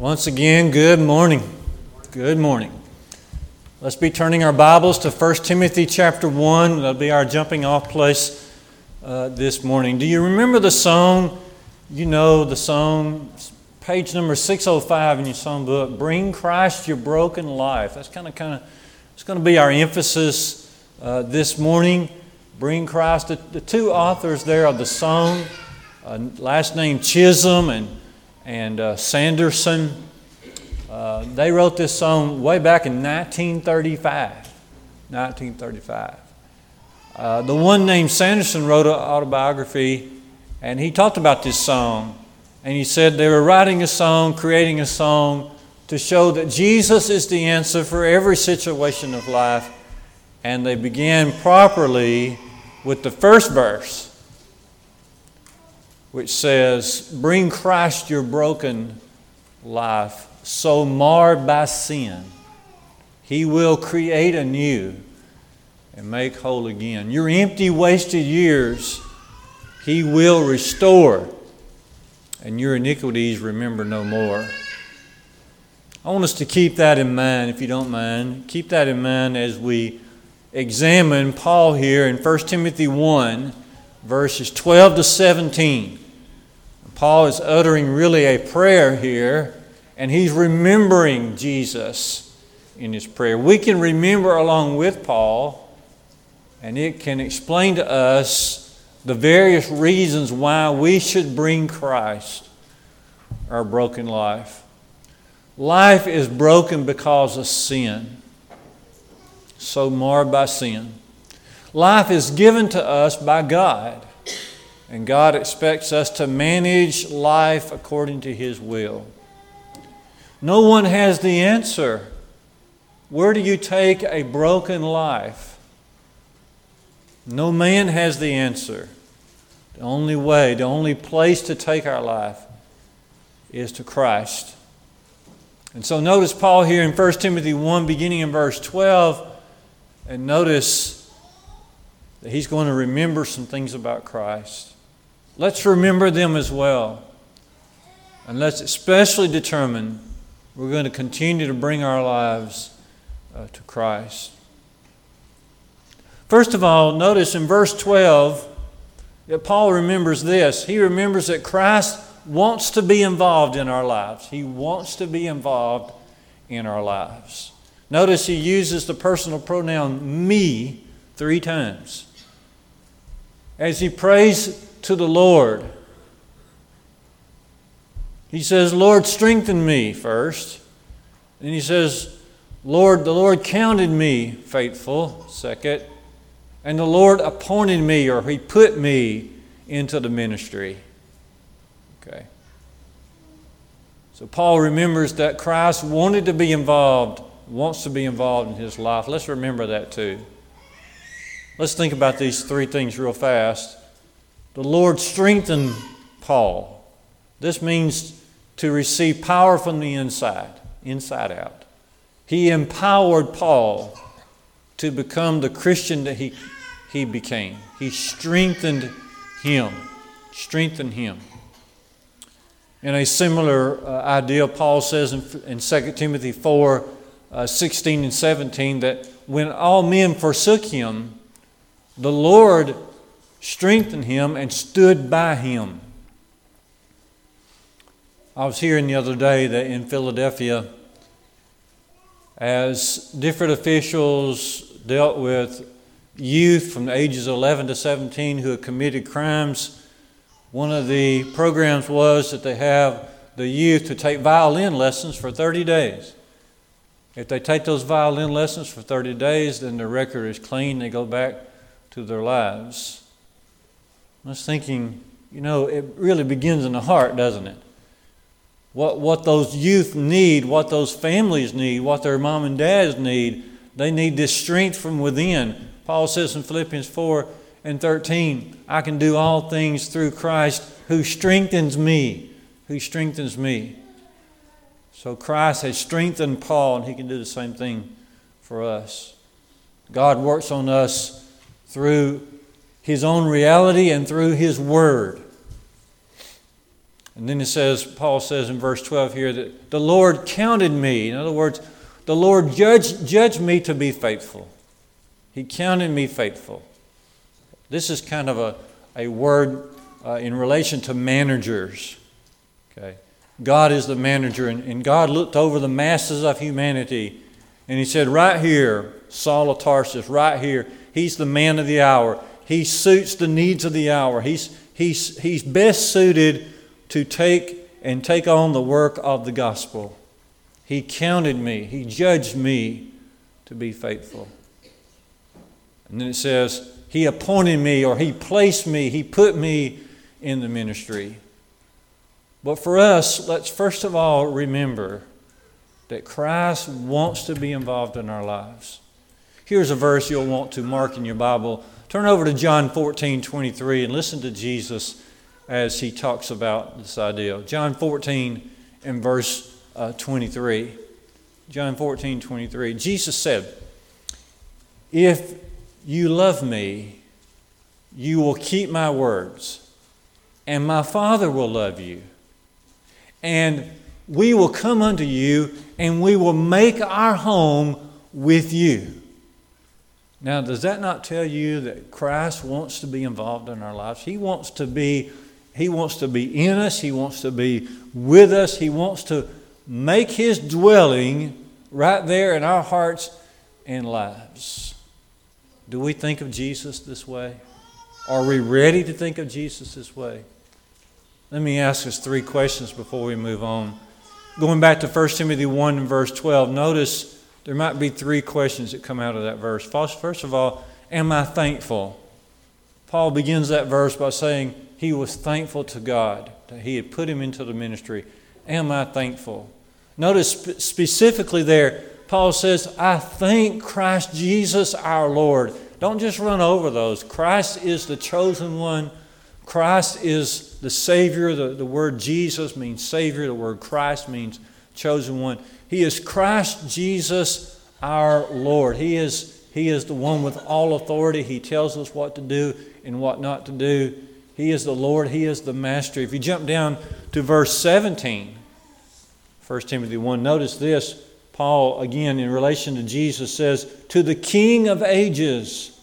Once again, good morning. Good morning. Let's be turning our Bibles to 1 Timothy chapter 1. That'll be our jumping off place uh, this morning. Do you remember the song? You know the song, page number 605 in your song book, Bring Christ Your Broken Life. That's kind of, kind of, it's going to be our emphasis uh, this morning. Bring Christ. The, the, two authors there of the song, uh, last name Chisholm and and uh, Sanderson. Uh, they wrote this song way back in 1935. 1935. Uh, the one named Sanderson wrote an autobiography, and he talked about this song. And he said they were writing a song, creating a song to show that Jesus is the answer for every situation of life. And they began properly with the first verse which says, Bring Christ your broken life, so marred by sin. He will create anew and make whole again. Your empty, wasted years, He will restore, and your iniquities remember no more. I want us to keep that in mind, if you don't mind. Keep that in mind as we examine Paul here in 1 Timothy 1, verses 12 to 17. Paul is uttering really a prayer here, and he's remembering Jesus in his prayer. We can remember along with Paul, and it can explain to us the various reasons why we should bring Christ our broken life. Life is broken because of sin, so marred by sin. Life is given to us by God. And God expects us to manage life according to His will. No one has the answer. Where do you take a broken life? No man has the answer. The only way, the only place to take our life is to Christ. And so notice Paul here in 1 Timothy 1, beginning in verse 12, and notice that he's going to remember some things about Christ. Let's remember them as well. And let's especially determine we're going to continue to bring our lives uh, to Christ. First of all, notice in verse 12 that Paul remembers this. He remembers that Christ wants to be involved in our lives. He wants to be involved in our lives. Notice he uses the personal pronoun me three times. As he prays to the Lord. He says, Lord, strengthen me first. And he says, Lord, the Lord counted me faithful, second. And the Lord appointed me, or He put me into the ministry. Okay. So Paul remembers that Christ wanted to be involved, wants to be involved in his life. Let's remember that too. Let's think about these three things real fast. The Lord strengthened Paul. This means to receive power from the inside, inside out. He empowered Paul to become the Christian that he, he became. He strengthened him. Strengthened him. In a similar uh, idea, Paul says in, in 2 Timothy 4 uh, 16 and 17 that when all men forsook him, the Lord strengthened him, and stood by him. I was hearing the other day that in Philadelphia, as different officials dealt with youth from the ages of 11 to 17 who had committed crimes, one of the programs was that they have the youth to take violin lessons for 30 days. If they take those violin lessons for 30 days, then their record is clean. They go back to their lives. I was thinking, you know, it really begins in the heart, doesn't it? What, what those youth need, what those families need, what their mom and dads need, they need this strength from within. Paul says in Philippians 4 and 13, I can do all things through Christ who strengthens me, who strengthens me. So Christ has strengthened Paul, and he can do the same thing for us. God works on us through his own reality and through his word. And then it says, Paul says in verse 12 here that the Lord counted me. In other words, the Lord judged, judged me to be faithful. He counted me faithful. This is kind of a, a word uh, in relation to managers. Okay. God is the manager, and, and God looked over the masses of humanity and he said, Right here, Saul of Tarsus, right here, he's the man of the hour. He suits the needs of the hour. He's, he's, he's best suited to take and take on the work of the gospel. He counted me, He judged me to be faithful. And then it says, He appointed me or He placed me, He put me in the ministry. But for us, let's first of all remember that Christ wants to be involved in our lives. Here's a verse you'll want to mark in your Bible. Turn over to John 14 23 and listen to Jesus as he talks about this idea. John 14 and verse uh, 23. John 14 23. Jesus said, If you love me, you will keep my words, and my Father will love you. And we will come unto you, and we will make our home with you. Now, does that not tell you that Christ wants to be involved in our lives? He wants to be, He wants to be in us, He wants to be with us, He wants to make His dwelling right there in our hearts and lives. Do we think of Jesus this way? Are we ready to think of Jesus this way? Let me ask us three questions before we move on. Going back to 1 Timothy 1 and verse 12, notice there might be three questions that come out of that verse. First of all, am I thankful? Paul begins that verse by saying he was thankful to God that he had put him into the ministry. Am I thankful? Notice specifically there, Paul says, I thank Christ Jesus our Lord. Don't just run over those. Christ is the chosen one. Christ is the Savior. The, the word Jesus means Savior. The word Christ means chosen one. He is Christ Jesus our Lord. He is, he is the one with all authority. He tells us what to do and what not to do. He is the Lord. He is the Master. If you jump down to verse 17, 1 Timothy 1, notice this. Paul, again, in relation to Jesus, says, To the King of ages,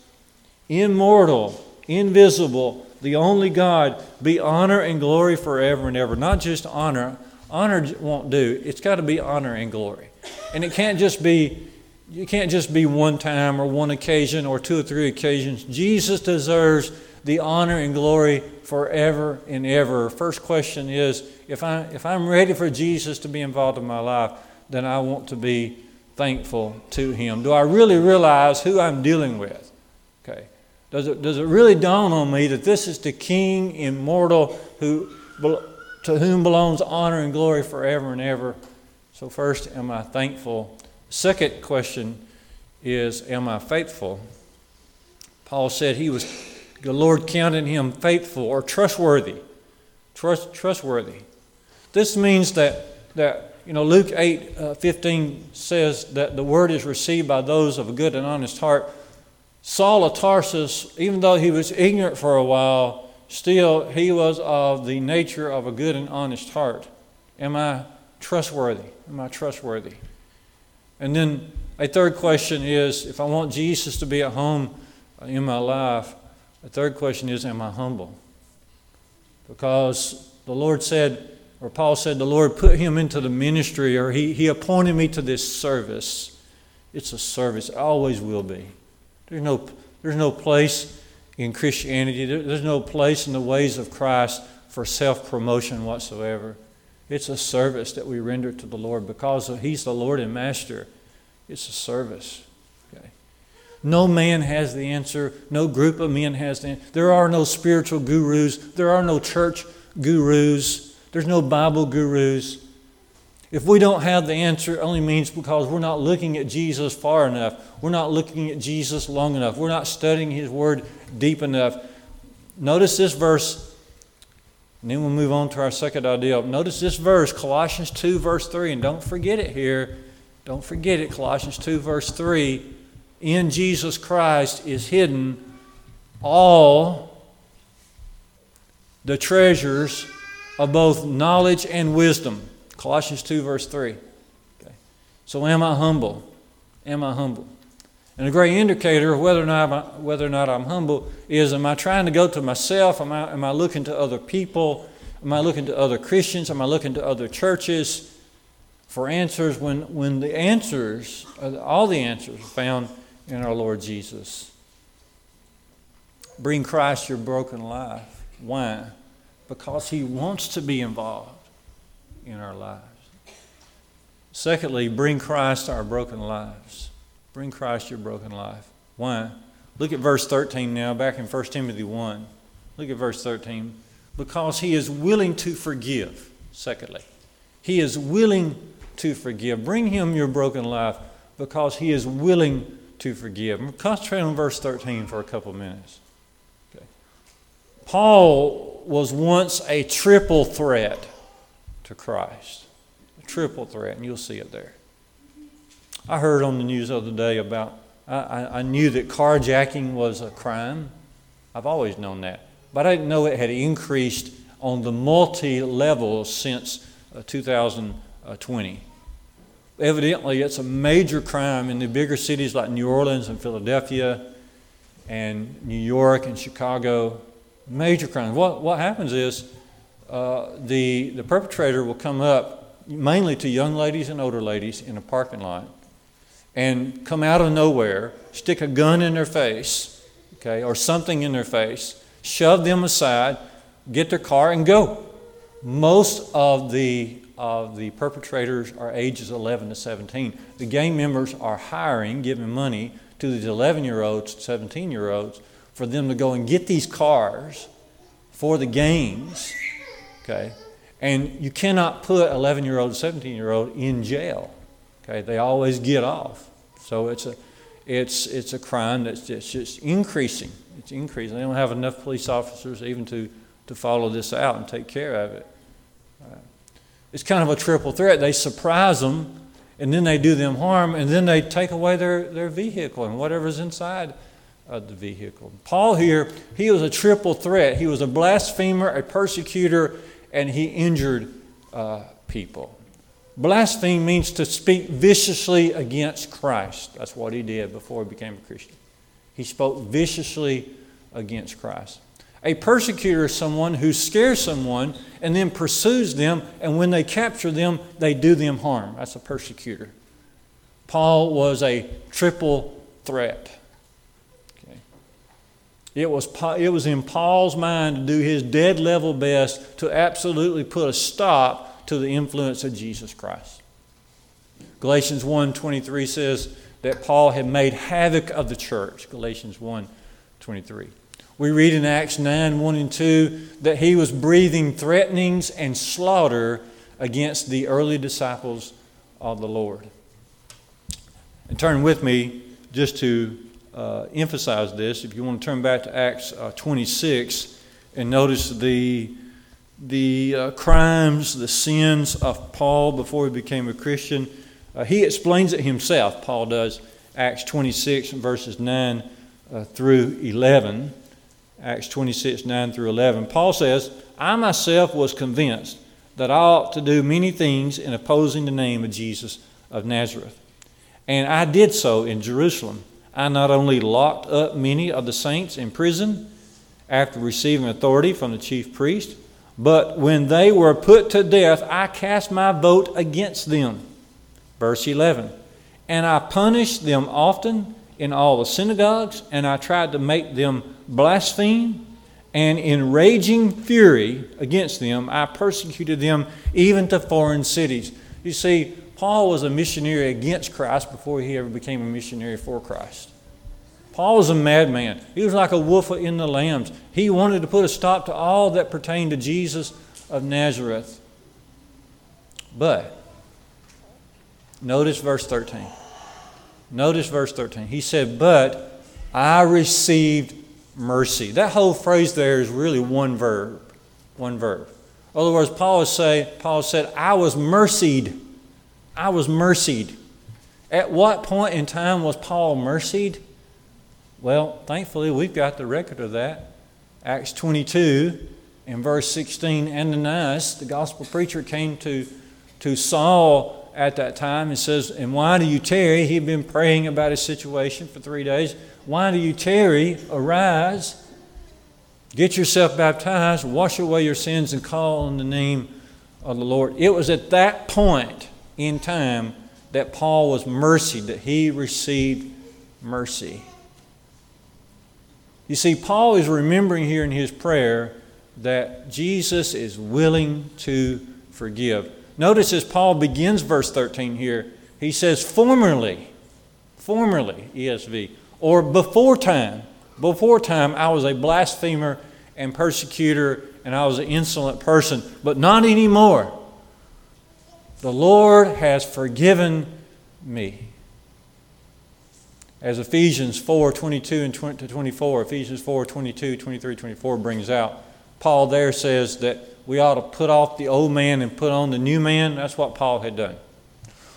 immortal, invisible, the only God, be honor and glory forever and ever. Not just honor, Honor won't do. It's got to be honor and glory. And it can't just be you can't just be one time or one occasion or two or three occasions. Jesus deserves the honor and glory forever and ever. First question is if I if I'm ready for Jesus to be involved in my life, then I want to be thankful to him. Do I really realize who I'm dealing with? Okay. Does it does it really dawn on me that this is the king immortal who to whom belongs honor and glory forever and ever. So, first, am I thankful? Second question is, am I faithful? Paul said he was, the Lord counted him faithful or trustworthy. Trust, trustworthy. This means that, that you know, Luke 8 uh, 15 says that the word is received by those of a good and honest heart. Saul of Tarsus, even though he was ignorant for a while, Still, he was of the nature of a good and honest heart. Am I trustworthy? Am I trustworthy? And then a third question is if I want Jesus to be at home in my life, a third question is am I humble? Because the Lord said, or Paul said, the Lord put him into the ministry, or he, he appointed me to this service. It's a service, it always will be. There's no, there's no place in Christianity. There's no place in the ways of Christ for self promotion whatsoever. It's a service that we render to the Lord because He's the Lord and Master. It's a service. Okay. No man has the answer. No group of men has the answer. There are no spiritual gurus. There are no church gurus. There's no Bible gurus. If we don't have the answer, it only means because we're not looking at Jesus far enough. We're not looking at Jesus long enough. We're not studying His Word deep enough. Notice this verse, and then we'll move on to our second idea. Notice this verse, Colossians 2, verse 3, and don't forget it here. Don't forget it, Colossians 2, verse 3. In Jesus Christ is hidden all the treasures of both knowledge and wisdom. Colossians 2, verse 3. Okay. So, am I humble? Am I humble? And a great indicator of whether or not I'm, whether or not I'm humble is am I trying to go to myself? Am I, am I looking to other people? Am I looking to other Christians? Am I looking to other churches for answers when, when the answers, uh, all the answers, are found in our Lord Jesus? Bring Christ your broken life. Why? Because He wants to be involved in our lives. Secondly, bring Christ our broken lives. Bring Christ your broken life. Why? Look at verse 13 now, back in 1 Timothy 1. Look at verse 13. Because he is willing to forgive. Secondly, he is willing to forgive. Bring him your broken life because he is willing to forgive. Concentrate on verse 13 for a couple minutes. Okay. Paul was once a triple threat to Christ. A triple threat, and you'll see it there. I heard on the news the other day about, I, I knew that carjacking was a crime. I've always known that. But I didn't know it had increased on the multi levels since uh, 2020. Evidently, it's a major crime in the bigger cities like New Orleans and Philadelphia and New York and Chicago. Major crime. What, what happens is uh, the, the perpetrator will come up mainly to young ladies and older ladies in a parking lot and come out of nowhere, stick a gun in their face, okay, or something in their face, shove them aside, get their car, and go. Most of the of the perpetrators are ages 11 to 17. The gang members are hiring, giving money to these 11 year olds, 17 year olds, for them to go and get these cars for the gangs Okay? And you cannot put 11 year old, 17 year old in jail. Okay? They always get off. So it's a, it's, it's a crime that's just, just increasing. It's increasing. They don't have enough police officers even to, to follow this out and take care of it. It's kind of a triple threat. They surprise them, and then they do them harm, and then they take away their, their vehicle and whatever's inside of the vehicle. Paul here, he was a triple threat. He was a blasphemer, a persecutor, and he injured uh, people. Blaspheme means to speak viciously against Christ. That's what he did before he became a Christian. He spoke viciously against Christ. A persecutor is someone who scares someone and then pursues them, and when they capture them, they do them harm. That's a persecutor. Paul was a triple threat. It was, it was in Paul's mind to do his dead level best to absolutely put a stop to the influence of Jesus Christ. Galatians 1:23 says that Paul had made havoc of the church. Galatians 1:23. We read in Acts 9, 1 and 2 that he was breathing threatenings and slaughter against the early disciples of the Lord. And turn with me just to uh, emphasize this. If you want to turn back to Acts uh, 26 and notice the, the uh, crimes, the sins of Paul before he became a Christian, uh, he explains it himself. Paul does. Acts 26, verses 9 uh, through 11. Acts 26, 9 through 11. Paul says, I myself was convinced that I ought to do many things in opposing the name of Jesus of Nazareth. And I did so in Jerusalem I not only locked up many of the saints in prison after receiving authority from the chief priest, but when they were put to death, I cast my vote against them. Verse 11. And I punished them often in all the synagogues, and I tried to make them blaspheme. And in raging fury against them, I persecuted them even to foreign cities. You see, Paul was a missionary against Christ before he ever became a missionary for Christ. Paul was a madman. He was like a wolf in the lambs. He wanted to put a stop to all that pertained to Jesus of Nazareth. But, notice verse 13. Notice verse 13. He said, But I received mercy. That whole phrase there is really one verb. One verb. In other words, Paul, was say, Paul said, I was mercied. I was mercied. At what point in time was Paul mercied? Well, thankfully, we've got the record of that. Acts 22, in verse 16, Ananias, the gospel preacher, came to, to Saul at that time and says, And why do you tarry? He'd been praying about his situation for three days. Why do you tarry? Arise, get yourself baptized, wash away your sins, and call on the name of the Lord. It was at that point in time that Paul was mercied, that he received mercy. You see, Paul is remembering here in his prayer that Jesus is willing to forgive. Notice as Paul begins verse 13 here, he says, formerly, formerly, ESV, or before time, before time, I was a blasphemer and persecutor and I was an insolent person, but not anymore. The Lord has forgiven me. As Ephesians 4 22 and 20 to 24, Ephesians 4 22, 23, 24 brings out, Paul there says that we ought to put off the old man and put on the new man. That's what Paul had done.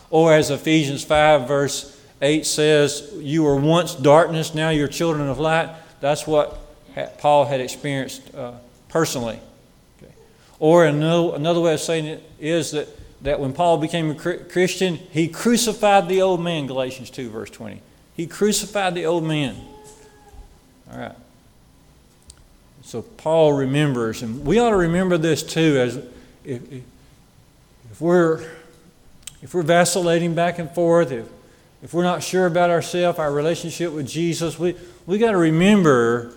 Or as Ephesians 5, verse 8 says, You were once darkness, now you're children of light. That's what Paul had experienced uh, personally. Okay. Or another, another way of saying it is that, that when Paul became a Christian, he crucified the old man, Galatians 2, verse 20. He crucified the old man. All right. So Paul remembers, and we ought to remember this too, as if, if we're if we're vacillating back and forth, if if we're not sure about ourselves, our relationship with Jesus, we we got to remember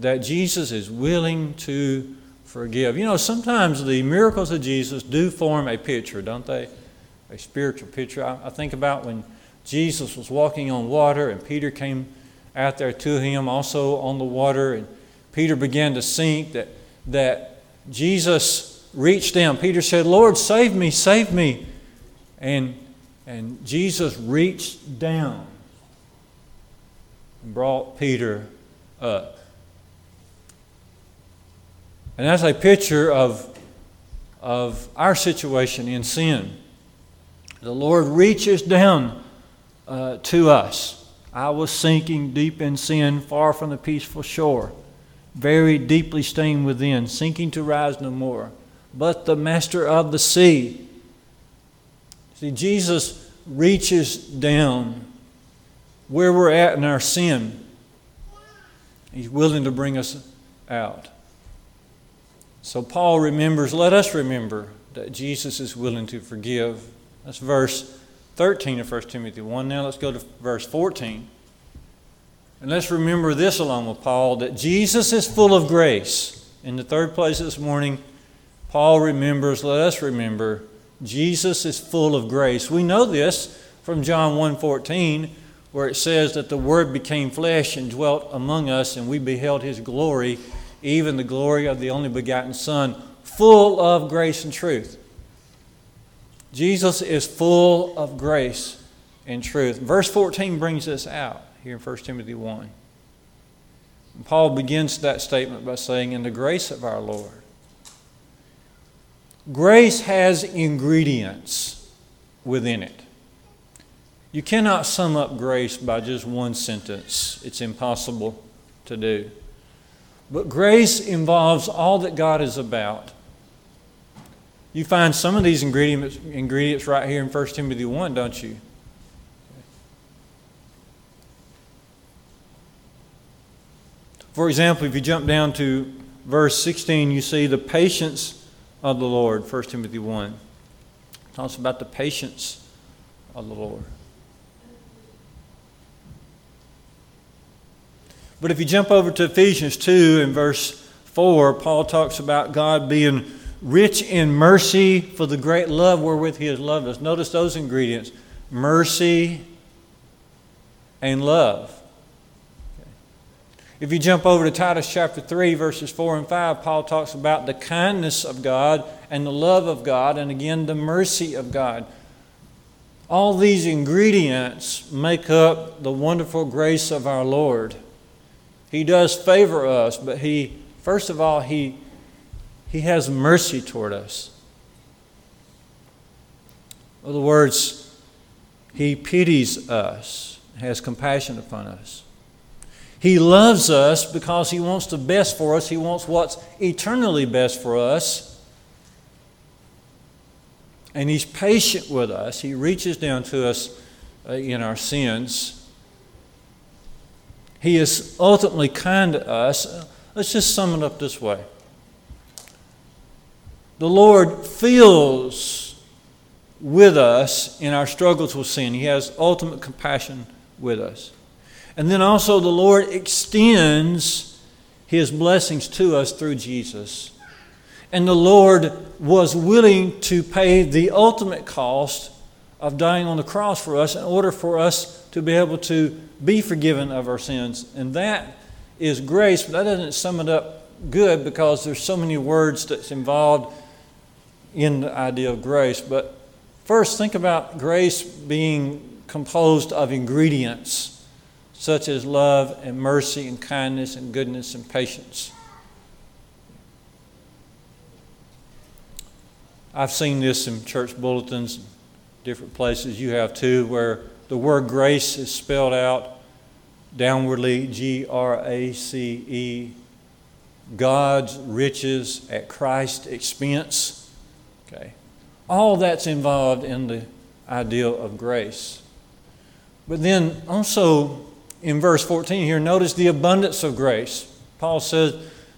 that Jesus is willing to forgive. You know, sometimes the miracles of Jesus do form a picture, don't they? A spiritual picture. I, I think about when Jesus was walking on water and Peter came out there to him also on the water and Peter began to sink, that, that Jesus reached down. Peter said, Lord, save me, save me. And, and Jesus reached down and brought Peter up. And that's a picture of, of our situation in sin. The Lord reaches down uh, to us. I was sinking deep in sin, far from the peaceful shore, very deeply stained within, sinking to rise no more. But the master of the sea. See, Jesus reaches down where we're at in our sin. He's willing to bring us out. So Paul remembers, let us remember that Jesus is willing to forgive. That's verse 13 of 1 Timothy 1. Now let's go to verse 14. And let's remember this along with Paul that Jesus is full of grace. In the third place this morning, Paul remembers, let us remember, Jesus is full of grace. We know this from John 1:14 where it says that the word became flesh and dwelt among us and we beheld his glory, even the glory of the only begotten son, full of grace and truth. Jesus is full of grace and truth. Verse 14 brings this out here in 1 Timothy 1. And Paul begins that statement by saying, In the grace of our Lord. Grace has ingredients within it. You cannot sum up grace by just one sentence, it's impossible to do. But grace involves all that God is about you find some of these ingredients, ingredients right here in 1 Timothy 1, don't you? For example, if you jump down to verse 16, you see the patience of the Lord, 1 Timothy 1. It talks about the patience of the Lord. But if you jump over to Ephesians 2 and verse 4, Paul talks about God being rich in mercy for the great love wherewith he has loved us. Notice those ingredients mercy and love. If you jump over to Titus chapter 3, verses 4 and 5, Paul talks about the kindness of God and the love of God, and again, the mercy of God. All these ingredients make up the wonderful grace of our Lord. He does favor us, but He, first of all, He he has mercy toward us. In other words, He pities us, has compassion upon us. He loves us because He wants the best for us. He wants what's eternally best for us. And He's patient with us. He reaches down to us uh, in our sins. He is ultimately kind to us. Let's just sum it up this way The Lord feels with us in our struggles with sin, He has ultimate compassion with us. And then also, the Lord extends His blessings to us through Jesus. And the Lord was willing to pay the ultimate cost of dying on the cross for us in order for us to be able to be forgiven of our sins. And that is grace, but that doesn't sum it up good because there's so many words that's involved in the idea of grace. But first, think about grace being composed of ingredients such as love and mercy and kindness and goodness and patience. I've seen this in church bulletins, different places. You have too, where the word grace is spelled out downwardly G R A C E. God's riches at Christ's expense. Okay. All that's involved in the idea of grace. But then also in verse 14 here, notice the abundance of grace. Paul says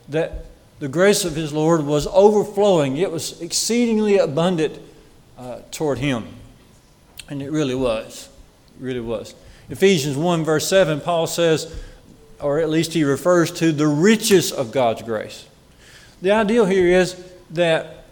that the grace of his Lord was overflowing, it was exceedingly abundant uh, toward him. And it really was. Really was. Ephesians 1, verse 7, Paul says, or at least he refers to the riches of God's grace. The ideal here is that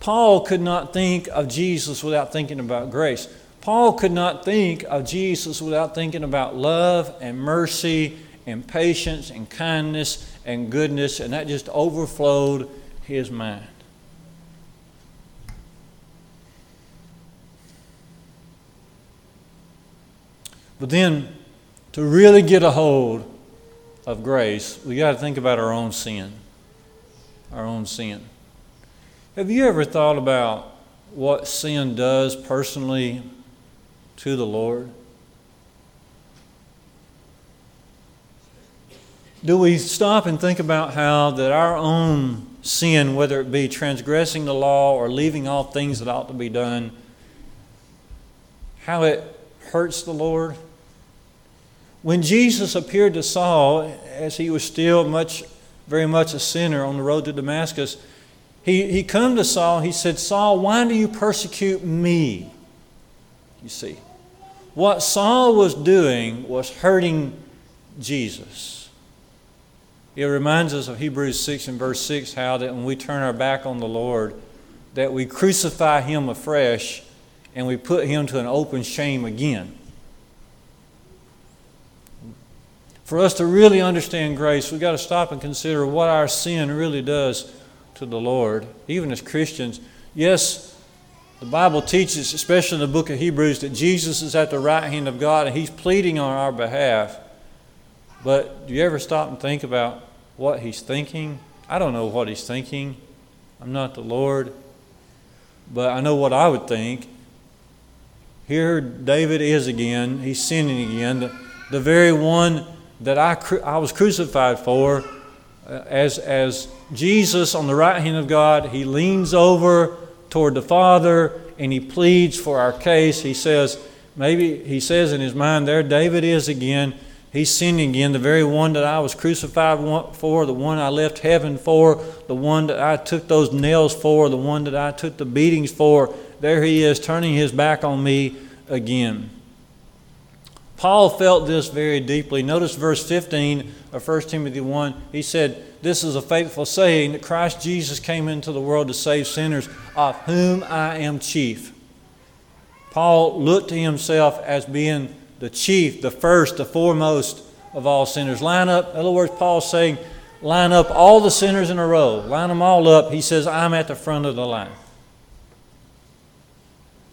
Paul could not think of Jesus without thinking about grace. Paul could not think of Jesus without thinking about love and mercy and patience and kindness and goodness, and that just overflowed his mind. But then, to really get a hold of grace, we got to think about our own sin. Our own sin. Have you ever thought about what sin does personally to the Lord? Do we stop and think about how that our own sin, whether it be transgressing the law or leaving all things that ought to be done, how it hurts the Lord? When Jesus appeared to Saul, as he was still much, very much a sinner on the road to Damascus, he, he come to Saul, he said, Saul, why do you persecute me? You see. What Saul was doing was hurting Jesus. It reminds us of Hebrews 6 and verse 6 how that when we turn our back on the Lord, that we crucify him afresh and we put him to an open shame again. For us to really understand grace, we've got to stop and consider what our sin really does to the Lord, even as Christians. Yes, the Bible teaches, especially in the book of Hebrews, that Jesus is at the right hand of God and He's pleading on our behalf. But do you ever stop and think about what He's thinking? I don't know what He's thinking. I'm not the Lord. But I know what I would think. Here David is again. He's sinning again. The, the very one that I, I was crucified for, uh, as, as Jesus on the right hand of God, he leans over toward the Father and he pleads for our case. He says, maybe he says in his mind there, David is again. He's sinning again, the very one that I was crucified for, the one I left heaven for, the one that I took those nails for, the one that I took the beatings for. There he is, turning his back on me again. Paul felt this very deeply. Notice verse 15 of 1 Timothy 1. He said, This is a faithful saying that Christ Jesus came into the world to save sinners, of whom I am chief. Paul looked to himself as being the chief, the first, the foremost of all sinners. Line up, in other words, Paul's saying, line up all the sinners in a row, line them all up. He says, I'm at the front of the line.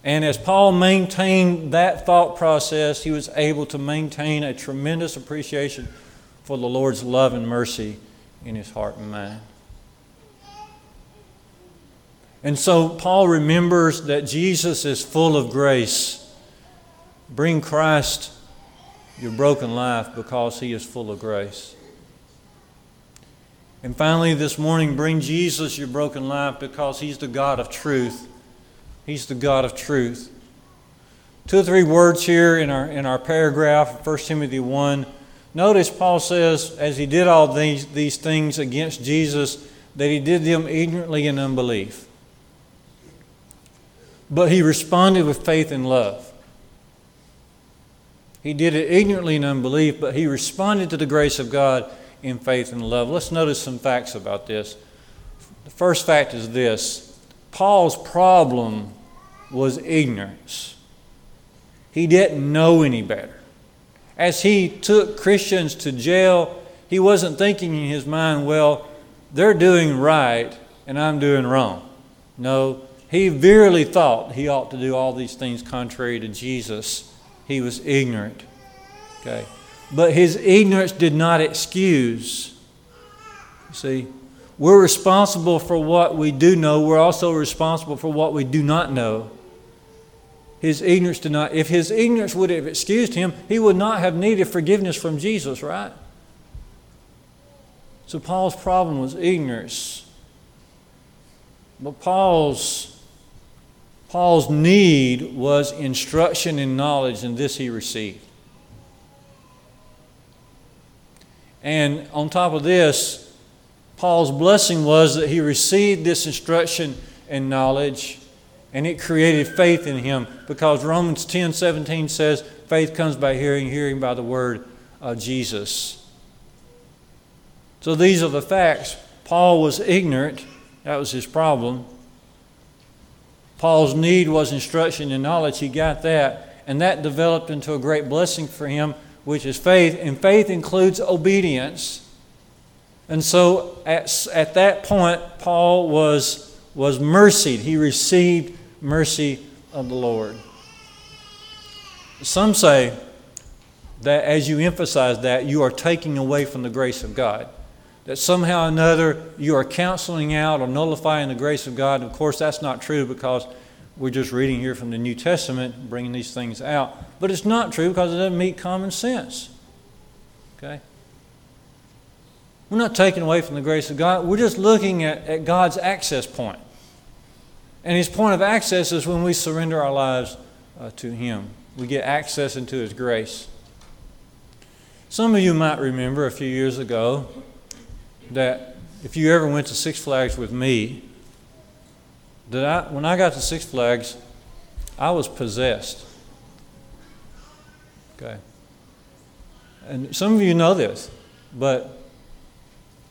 And as Paul maintained that thought process, he was able to maintain a tremendous appreciation for the Lord's love and mercy in his heart and mind. And so Paul remembers that Jesus is full of grace. Bring Christ your broken life because He is full of grace. And finally, this morning, bring Jesus your broken life because He's the God of truth. He's the God of truth. Two or three words here in our, in our paragraph, 1 Timothy 1. Notice Paul says, as he did all these, these things against Jesus, that he did them ignorantly in unbelief. But he responded with faith and love. He did it ignorantly in unbelief, but he responded to the grace of God in faith and love. Let's notice some facts about this. The first fact is this Paul's problem was ignorance. He didn't know any better. As he took Christians to jail, he wasn't thinking in his mind, well, they're doing right and I'm doing wrong. No, he verily thought he ought to do all these things contrary to Jesus. He was ignorant. Okay. But his ignorance did not excuse. You see, we're responsible for what we do know. We're also responsible for what we do not know. His ignorance did not, if his ignorance would have excused him, he would not have needed forgiveness from Jesus, right? So Paul's problem was ignorance. But Paul's Paul's need was instruction and knowledge, and this he received. And on top of this, Paul's blessing was that he received this instruction and knowledge, and it created faith in him because Romans 10 17 says, faith comes by hearing, hearing by the word of Jesus. So these are the facts. Paul was ignorant, that was his problem. Paul's need was instruction and knowledge, he got that, and that developed into a great blessing for him which is faith, and faith includes obedience. And so at, at that point, Paul was, was mercied. He received mercy of the Lord. Some say that as you emphasize that, you are taking away from the grace of God. That somehow or another you are counseling out or nullifying the grace of God. And of course, that's not true because we're just reading here from the New Testament, bringing these things out. But it's not true because it doesn't meet common sense. Okay? We're not taking away from the grace of God. We're just looking at, at God's access point. And His point of access is when we surrender our lives uh, to Him. We get access into His grace. Some of you might remember a few years ago that if you ever went to Six Flags with me, that I, when I got to Six Flags, I was possessed. Okay. And some of you know this, but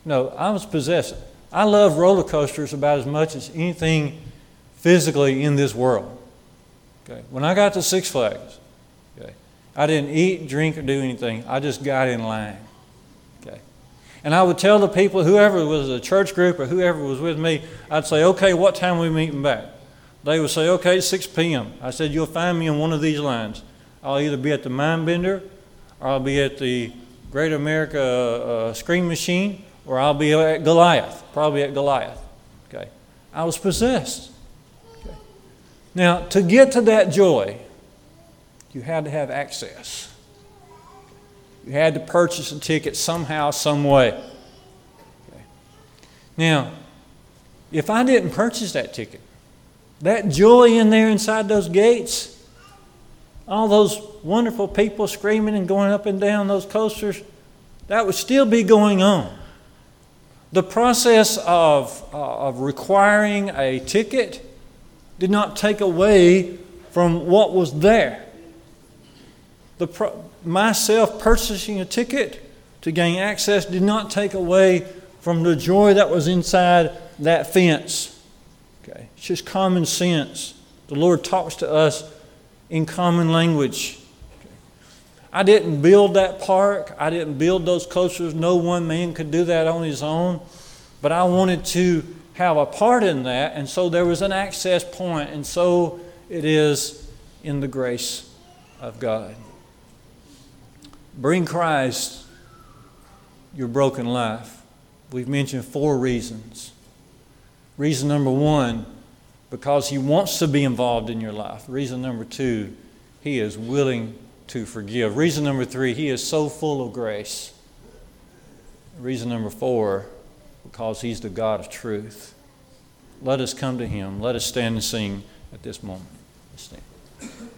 no, I was possessed. I love roller coasters about as much as anything physically in this world. Okay. When I got to Six Flags, okay, I didn't eat, drink, or do anything. I just got in line. Okay. And I would tell the people, whoever was a church group or whoever was with me, I'd say, okay, what time are we meeting back? They would say, okay, 6 p.m. I said, you'll find me in one of these lines. I'll either be at the Mindbender, or I'll be at the Great America uh, Scream Machine, or I'll be at Goliath, probably at Goliath. Okay. I was possessed. Okay. Now, to get to that joy, you had to have access. You had to purchase a ticket somehow, some way. Okay. Now, if I didn't purchase that ticket, that joy in there inside those gates, all those wonderful people screaming and going up and down those coasters, that would still be going on. The process of, uh, of requiring a ticket did not take away from what was there. The pro- myself purchasing a ticket to gain access did not take away from the joy that was inside that fence. Okay, it's just common sense. The Lord talks to us in common language. I didn't build that park. I didn't build those coasters. No one man could do that on his own. But I wanted to have a part in that, and so there was an access point, and so it is in the grace of God. Bring Christ your broken life. We've mentioned four reasons. Reason number one, because He wants to be involved in your life. Reason number two, He is willing to forgive. Reason number three, He is so full of grace. Reason number four, because He's the God of truth. Let us come to Him. Let us stand and sing at this moment. Let's stand.